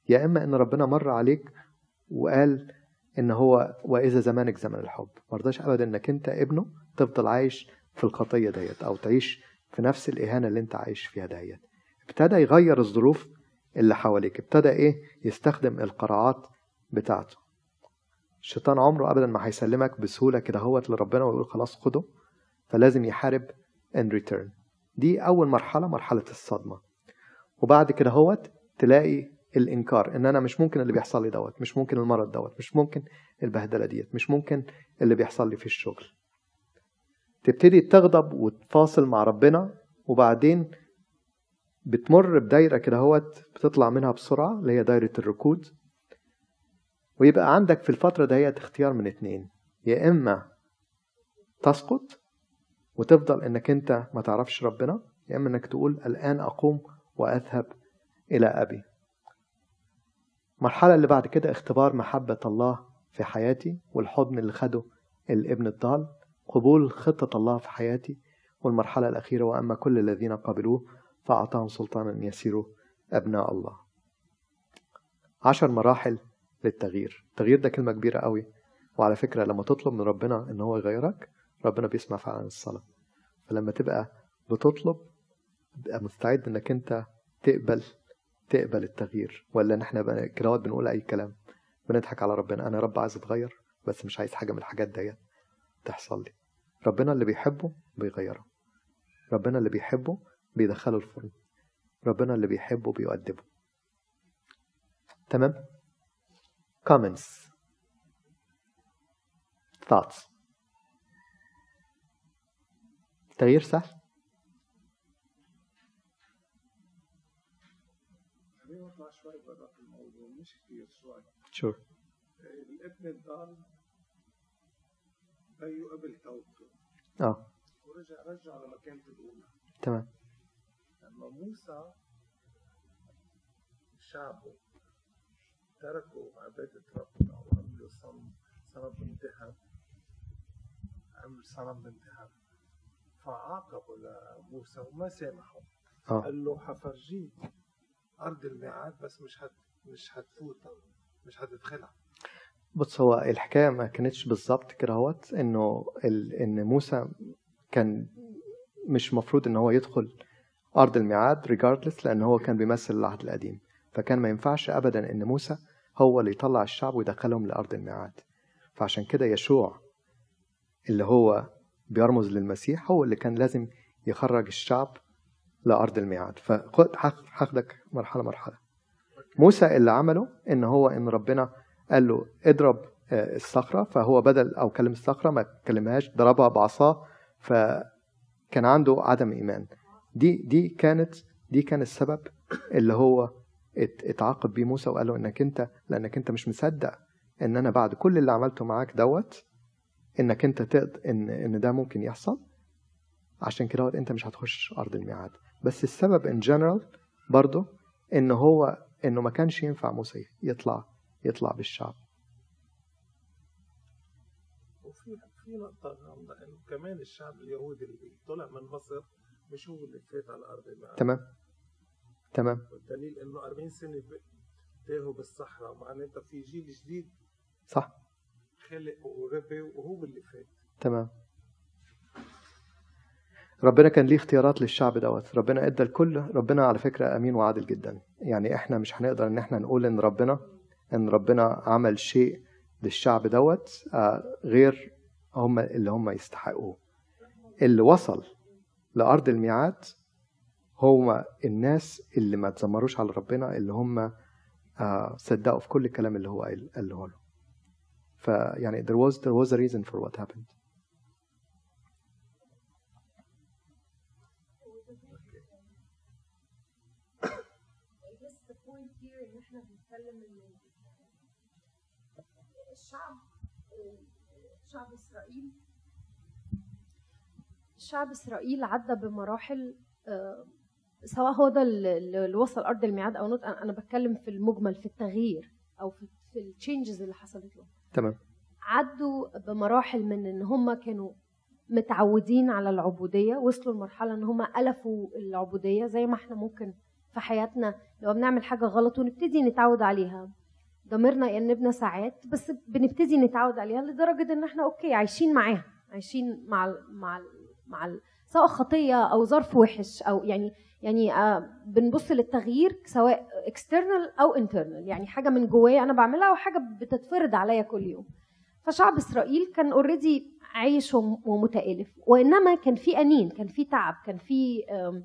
يا إما إن ربنا مر عليك وقال إن هو وإذا زمانك زمن الحب. مرضاش أبدا إنك أنت ابنه تفضل عايش في الخطية ديت أو تعيش في نفس الإهانة اللي أنت عايش فيها ديت. ابتدى يغير الظروف اللي حواليك. ابتدى إيه؟ يستخدم القراعات بتاعته. الشيطان عمره أبدا ما هيسلمك بسهولة كده هوت لربنا ويقول خلاص خده فلازم يحارب in return. دي أول مرحلة مرحلة الصدمة. وبعد كده هوت تلاقي الإنكار إن أنا مش ممكن اللي بيحصل لي دوت مش ممكن المرض دوت مش ممكن البهدلة ديت مش ممكن اللي بيحصل لي في الشغل. تبتدي تغضب وتفاصل مع ربنا وبعدين بتمر بدايرة كده هوت بتطلع منها بسرعة اللي هي دايرة الركود. ويبقى عندك في الفترة دهيت اختيار من اتنين. يا إما تسقط وتفضل إنك أنت ما تعرفش ربنا يا إما إنك تقول الآن أقوم وأذهب إلى أبي. المرحلة اللي بعد كده اختبار محبة الله في حياتي والحضن اللي خده الابن الضال قبول خطة الله في حياتي والمرحلة الأخيرة وأما كل الذين قبلوه فأعطاهم سلطانا أن يسيروا أبناء الله. عشر مراحل للتغيير التغيير. ده كلمة كبيرة قوي. وعلى فكرة لما تطلب من ربنا إن هو يغيرك ربنا بيسمع فعلا الصلاة. فلما تبقى بتطلب تبقى مستعد إنك أنت تقبل تقبل التغيير. ولا إن إحنا كراوات بنقول أي كلام. بنضحك على ربنا. أنا رب عايز أتغير بس مش عايز حاجة من الحاجات ديت تحصل لي. ربنا اللي بيحبه بيغيره. ربنا اللي بيحبه بيدخله الفرن. ربنا اللي بيحبه بيؤدبه. تمام؟ Comments. Thoughts. تغيير سهل sure. الابن الضال بيو قبل توبته آه. ورجع رجع لمكانته الأولى تمام. لما موسى شعبه تركوا عبادة ربنا وعملوا صنم صنم ذهب عملوا صنم ذهب فعاقبوا لموسى وما سامحوا آه. قال له حفرجيك أرض الميعاد بس مش هت مش هتفوتها مش هتدخلها بص هو الحكاية ما كانتش بالظبط كده أهوت إنه ال... إن موسى كان مش مفروض إن هو يدخل أرض الميعاد regardless لأن هو كان بيمثل العهد القديم. فكان ما ينفعش ابدا إن موسى هو اللي يطلع الشعب ويدخلهم لأرض الميعاد. فعشان كده يشوع اللي هو بيرمز للمسيح هو اللي كان لازم يخرج الشعب لأرض الميعاد. فخد هاخدك مرحلة مرحلة. موسى اللي عمله إن هو إن ربنا قال له اضرب آه، الصخرة. فهو بدل أو كلم الصخرة ما كلمهاش ضربها بعصاه فكان عنده عدم إيمان. دي دي كانت دي كان السبب اللي هو اتعاقب بيه موسى وقال له إنك أنت لأنك أنت مش مصدق إن أنا بعد كل اللي عملته معاك دوت إنك أنت تقد إن إن ده ممكن يحصل. عشان كده أنت مش هتخش أرض الميعاد. بس السبب ان جنرال برضه إن هو إنه ما كانش ينفع موسى يطلع يطلع بالشعب. وفي في نقطة غامضة إنه كمان الشعب اليهودي اللي طلع من مصر مش هو اللي فات على أرض الميعاد. تمام. تمام. والدليل إنه 40 سنة ب- تاهوا بالصحراء مع إن أنت في جيل جديد. صح. خلق وربي وهو اللي فات. تمام. ربنا كان ليه اختيارات للشعب دوت. ربنا إدى الكل. ربنا على فكرة أمين وعادل جدا. يعني إحنا مش هنقدر إن إحنا نقول إن ربنا إن ربنا عمل شيء للشعب دوت آه، غير هم اللي هم يستحقوه. اللي وصل لأرض الميعاد هم الناس اللي ما تزمروش على ربنا اللي هم آه، صدقوا في كل الكلام اللي هو قال- قاله له. فيعني there was there was a reason for what happened. الشعب شعب إسرائيل شعب إسرائيل عدى بمراحل آه، سواء هو ده اللي وصل أرض الميعاد أو not أنا أنا بتكلم في المجمل في التغيير أو في في ال changes اللي حصلت لهم تمام. عدوا بمراحل من إن هم كانوا متعودين على العبودية وصلوا لمرحلة إن هم ألفوا العبودية زي ما إحنا ممكن في حياتنا لو بنعمل حاجة غلط ونبتدي نتعود عليها. ضميرنا يأنبنا ساعات بس بنبتدي نتعود عليها لدرجة إن إحنا okay عايشين معاها عايشين مع ال مع ال مع ال سواء خطية أو ظرف وحش أو يعني يعني آه بنبص للتغيير سواء external أو internal يعني حاجة من جوايا أنا بعملها أو حاجة بتتفرض عليا كل يوم. فشعب إسرائيل كان already عايش وم- ومتآلف. وإنما كان في أنين كان في تعب كان في آه،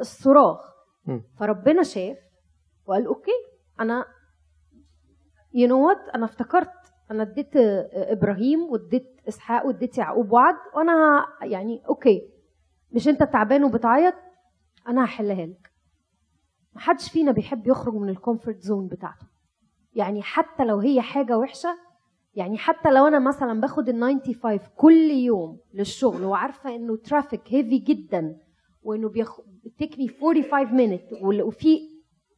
الصراخ مم. فربنا شاف وقال okay أنا you know what أنا افتكرت أنا اديت آه، إبراهيم واديت إسحاق واديت يعقوب وعد وأنا يعني okay مش أنت تعبان وبتعيط؟ أنا هحلها لك. محدش فينا بيحب يخرج من ال comfort zone بتاعته. يعني حتى لو هي حاجة وحشة يعني حتى لو أنا مثلا باخد ال 95 كل يوم للشغل وعارفة إنه traffic heavy جدا وإنه بياخد taking 45 minute وفي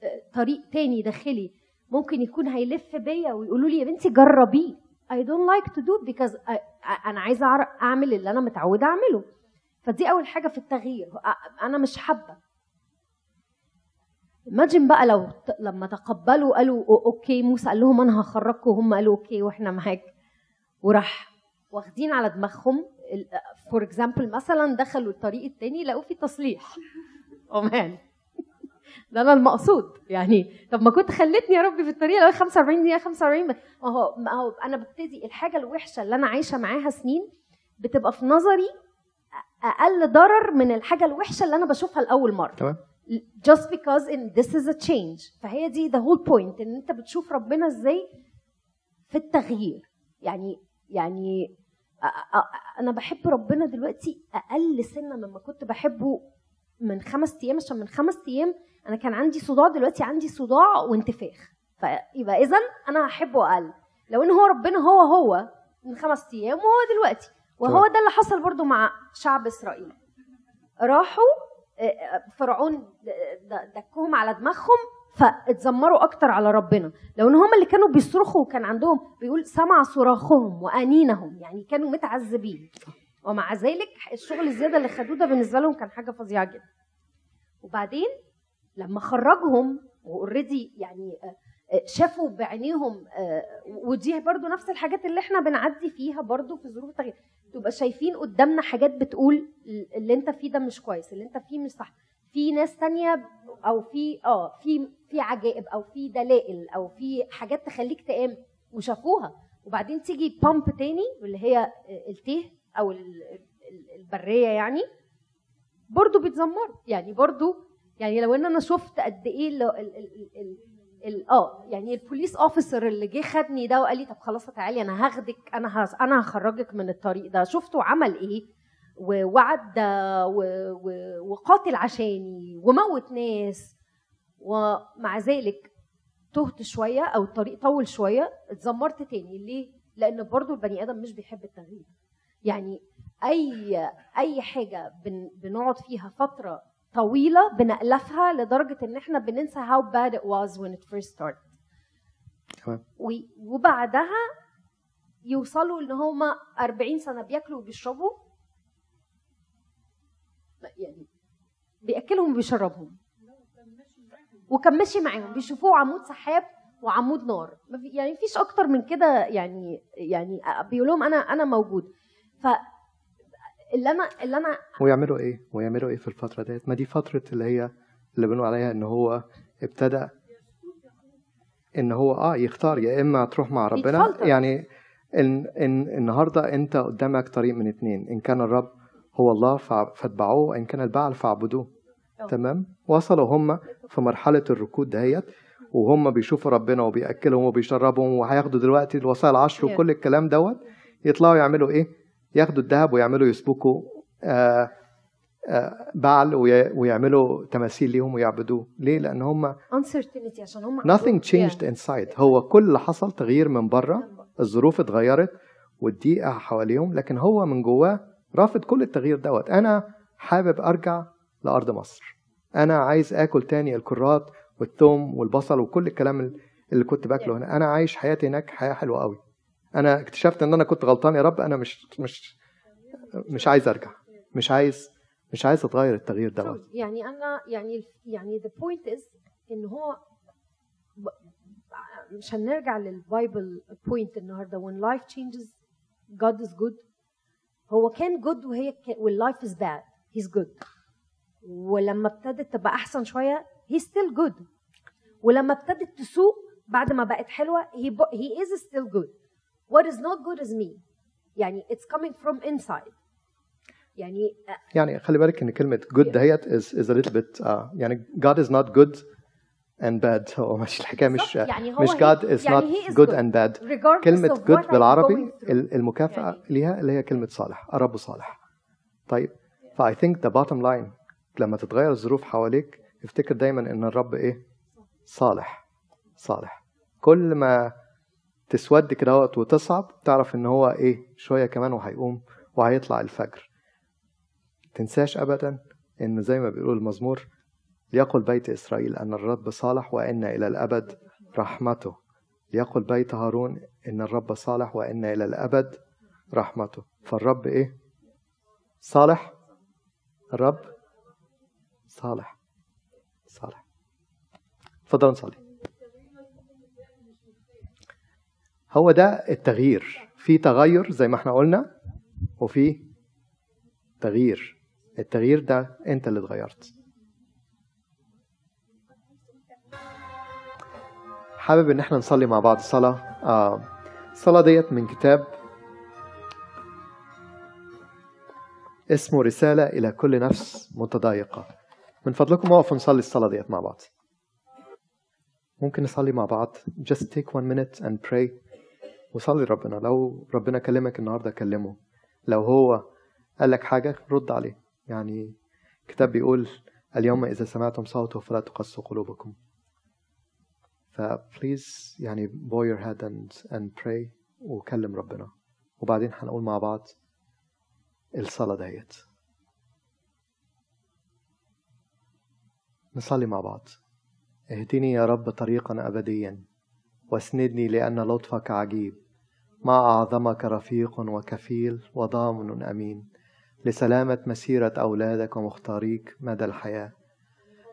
آه، طريق تاني داخلي ممكن يكون هيلف بيا ويقولوا لي يا بنتي جربيه. I don't like to do because I, أنا عايزة أعمل اللي أنا متعودة أعمله. فدي أول حاجة في التغيير. أنا مش حابة. Imagine بقى لو لما تقبلوا قالوا okay موسى قال لهم أنا هخرجكم وهم قالوا okay وإحنا معاك. وراح واخدين على دماغهم for example مثلا دخلوا الطريق التاني لقوا في تصليح. أو مان ده أنا المقصود. يعني طب ما كنت خلتني يا ربي في الطريق لو 45 دقيقة 45 ما هو ما هو أنا ببتدي الحاجة الوحشة اللي أنا عايشة معاها سنين بتبقى في نظري أقل ضرر من الحاجة الوحشة اللي أنا بشوفها لأول مرة. تمام. Just because in this is a change. فهي دي the whole point إن أنت بتشوف ربنا إزاي في التغيير. يعني يعني أنا بحب ربنا دلوقتي أقل سنة مما كنت بحبه من خمس أيام عشان من خمس أيام أنا كان عندي صداع دلوقتي عندي صداع وانتفاخ. فيبقى اذا أنا هحبه أقل. لو إن هو ربنا هو هو من خمس أيام وهو دلوقتي. وهو. ده اللي حصل برضو مع شعب إسرائيل. راحوا آه، فرعون د- د- دكهم على دماغهم فاتذمروا أكتر على ربنا. لو ان هم اللي كانوا بيصرخوا وكان عندهم بيقول سمع صراخهم وأنينهم يعني كانوا متعذبين. ومع ذلك الشغل الزيادة اللي خدوه ده بالنسبة لهم كان حاجة فظيعة جدا. وبعدين لما خرجهم واوريدي يعني آه، آه، شافوا بعينيهم آه، ودي برضو نفس الحاجات اللي إحنا بنعدي فيها برضو في ظروف التغيير. تبقى شايفين قدامنا حاجات بتقول اللي انت فيه ده مش كويس اللي انت فيه مش صح. في ناس تانية أو في آه في في عجائب أو في دلائل أو في حاجات تخليك تقام وشافوها. وبعدين تيجي bump تاني واللي هي التيه أو ال- ال- البرية يعني برضو بيتذمروا يعني برضو يعني لو ان أنا شفت قد إيه آه يعني ال police officer اللي جه خدني ده وقال لي طب خلاص تعالي أنا هاخدك أنا هس أنا هخرجك من الطريق ده. شفته عمل إيه؟ ووعد و- و- وقاتل عشاني وموت ناس. ومع ذلك تهت شوية أو الطريق طول شوية اتذمرت تاني. ليه؟ لأن برضو البني آدم مش بيحب التغيير. يعني اي أي حاجة بن بنقعد فيها فترة طويلة بنألفها لدرجة إن إحنا بننسى how bad it was when it first started. تمام. وبعدها يوصلوا إن هما 40 سنة بياكلوا وبيشربوا. يعني بيأكلهم وبيشربهم. وكان ماشي معاهم بيشوفوه عمود سحاب وعمود نار. يعني مفيش أكتر من كده يعني يعني بيقول لهم أنا أنا موجود. ف اللي أنا اللي أنا ويعملوا إيه؟ ويعملوا إيه في الفترة ديت؟ ما دي فترة اللي هي اللي بنقول عليها إن هو ابتدى إن هو آه يختار يا إما تروح مع ربنا. بيتفلتر. يعني إن إن النهارده أنت قدامك طريق من اتنين. إن كان الرب هو الله فاتبعوه وإن كان البعل فاعبدوه. تمام؟ وصلوا هم في مرحلة الركود دهيت وهم بيشوفوا ربنا وبيأكلهم وبيشربهم وهياخدوا دلوقتي الوصايا العشر. وكل الكلام دوت يطلعوا يعملوا إيه؟ ياخدوا الذهب ويعملوا يسبكوا آه آه بعل وي- ويعملوا تماثيل ليهم ويعبدوه. ليه؟ لأن هم uncertainty عشان هم nothing changed inside. هو كل اللي حصل تغيير من بره الظروف اتغيرت والضيقه حواليهم لكن هو من جواه رافض كل التغيير دوت. أنا حابب أرجع لأرض مصر. أنا عايز آكل تاني الكرات والثوم والبصل وكل الكلام اللي كنت باكله هنا. أنا عايش حياتي هناك حياة حلوة قوي أنا اكتشفت إن أنا كنت غلطان يا رب. أنا مش مش مش عايز أرجع. مش عايز مش عايز أتغير التغيير True. يعني أنا يعني يعني the point is إن هو مش هنرجع لل bible point النهارده. When life changes God is good. هو كان good وهي وال life is bad he's good. ولما ابتدت تبقى أحسن شوية he's still good. ولما ابتدت تسوق بعد ما بقت حلوة he, he is still good. What is not good is me. يعني it's coming from inside. يعني يعني خلي بالك إن كلمة good دهيت is, is a little bit uh, يعني God is not good and bad. هو مش الحكاية مش. يعني هو مش God is يعني not is good good. and bad. What good بالعربي going through. ال- المكافأة يعني- ليها اللي هي كلمة صالح الرب صالح. طيب ف I think the bottom line لما تتغير الظروف حواليك افتكر دايما إن الرب إيه؟ صالح. صالح. كل ما تسود كده وتصعب تعرف إن هو إيه شوية كمان وهيقوم وهيطلع الفجر. تنساش ابدا إن زي ما بيقول المزمور ليقل بيت إسرائيل أن الرب صالح وإن إلى الأبد رحمته. ليقل بيت هارون إن الرب صالح وإن إلى الأبد رحمته. فالرب إيه؟ صالح. الرب صالح. صالح. اتفضل نصلي. هو ده التغيير. في تغير زي ما إحنا قلنا وفي تغيير. التغيير ده انت اللي اتغيرت. حابب ان إحنا نصلي مع بعض صلاة؟ آه الصلاة ديت من كتاب اسمه رسالة إلى كل نفس متضايقة. من فضلكم وقفوا نصلي الصلاة ديت مع بعض. ممكن نصلي مع بعض؟ Just take one minute and pray. وصلي ربنا. لو ربنا كلمك النهاردة كلمه. لو هو قال لك حاجة رد عليه. يعني الكتاب بيقول اليوم إذا سمعتم صوته فلا تقسوا قلوبكم. فبليز يعني bow your head and, and pray وكلم ربنا. وبعدين هنقول مع بعض الصلاة ديت. نصلي مع بعض. اهدني يا رب طريقا أبديا. واسندني لأن لطفك عجيب. ما أعظمك رفيق وكفيل وضامن أمين. لسلامة مسيرة أولادك ومختاريك مدى الحياة.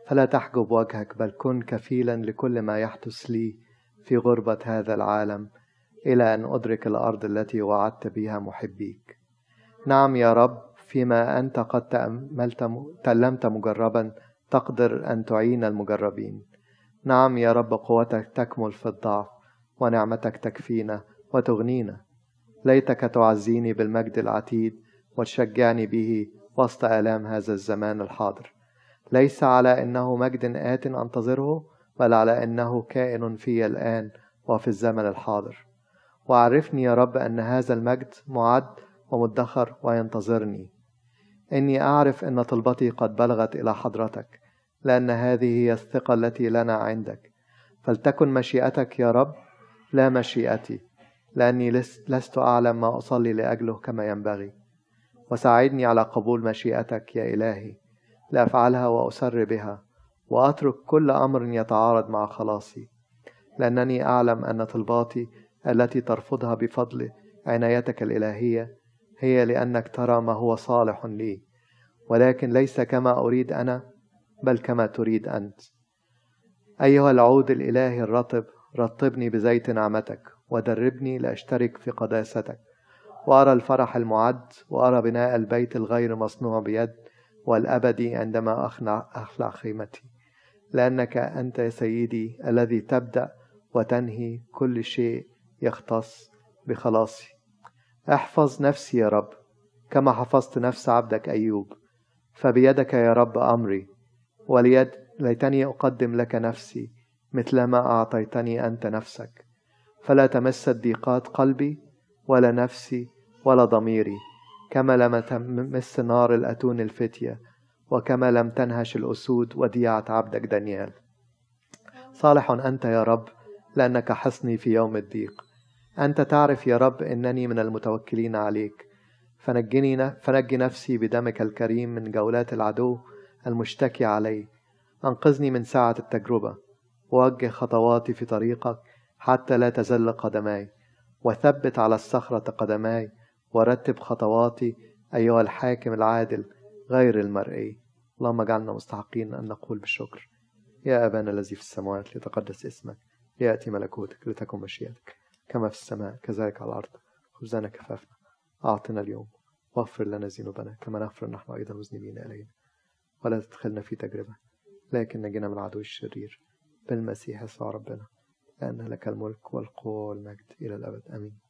فلا تحجب وجهك بل كن كفيلا لكل ما يحدث لي في غربة هذا العالم إلى أن أدرك الأرض التي وعدت بها محبيك. نعم يا رب فيما أنت قد تأملت تألمت مجربا تقدر أن تعين المجربين. نعم يا رب قوتك تكمل في الضعف ونعمتك تكفينا وتغنينا. ليتك تعزيني بالمجد العتيد وتشجعني به وسط آلام هذا الزمان الحاضر. ليس على إنه مجد آت أنتظره بل على إنه كائن في الآن وفي الزمن الحاضر. وعرفني يا رب أن هذا المجد معد ومدخر وينتظرني. إني أعرف إن طلبتي قد بلغت إلى حضرتك. لأن هذه هي الثقة التي لنا عندك. فلتكن مشيئتك يا رب لا مشيئتي لأني لست أعلم ما أصلي لأجله كما ينبغي. وساعدني على قبول مشيئتك يا إلهي لأفعلها وأسر بها وأترك كل أمر يتعارض مع خلاصي. لأنني أعلم أن طلباتي التي ترفضها بفضل عنايتك الإلهية هي لأنك ترى ما هو صالح لي. ولكن ليس كما أريد أنا بل كما تريد أنت. أيها العود الإلهي الرطب رطبني بزيت نعمتك ودربني لأشترك في قداستك. وأرى الفرح المعد وأرى بناء البيت الغير مصنوع بيد والأبدي عندما أخلع, أخلع خيمتي. لأنك أنت يا سيدي الذي تبدأ وتنهي كل شيء يختص بخلاصي. احفظ نفسي يا رب كما حفظت نفس عبدك أيوب. فبيدك يا رب أمري وليد ليتني أقدم لك نفسي مثلما أعطيتني أنت نفسك. فلا تمس الضيقات قلبي ولا نفسي ولا ضميري كما لم تمس نار الأتون الفتية وكما لم تنهش الأسود وديعة عبدك دانيال. صالح أنت يا رب لأنك حصني في يوم الضيق. أنت تعرف يا رب أنني من المتوكلين عليك. فنجني فنجي نفسي بدمك الكريم من جولات العدو المشتكي علي أنقذني من ساعة التجربة. ووجه خطواتي في طريقك حتى لا تزل قدماي. وثبت على الصخرة قدماي. ورتب خطواتي أيها الحاكم العادل غير المرئي. اللهم اجعلنا مستحقين أن نقول بالشكر. يا أبانا الذي في السماوات ليتقدس اسمك. ليأتي ملكوتك لتكن مشيئتك كما في السماء كذلك على الأرض. خبزنا كفافنا. أعطنا اليوم. واغفر لنا ذنوبنا كما نغفر نحن أيضا مذنبين إلينا. ولا تدخلنا في تجربة لكن نجنا من العدو الشرير بالمسيح يسوع ربنا لأن لك الملك والقوة والمجد إلى الأبد. آمين.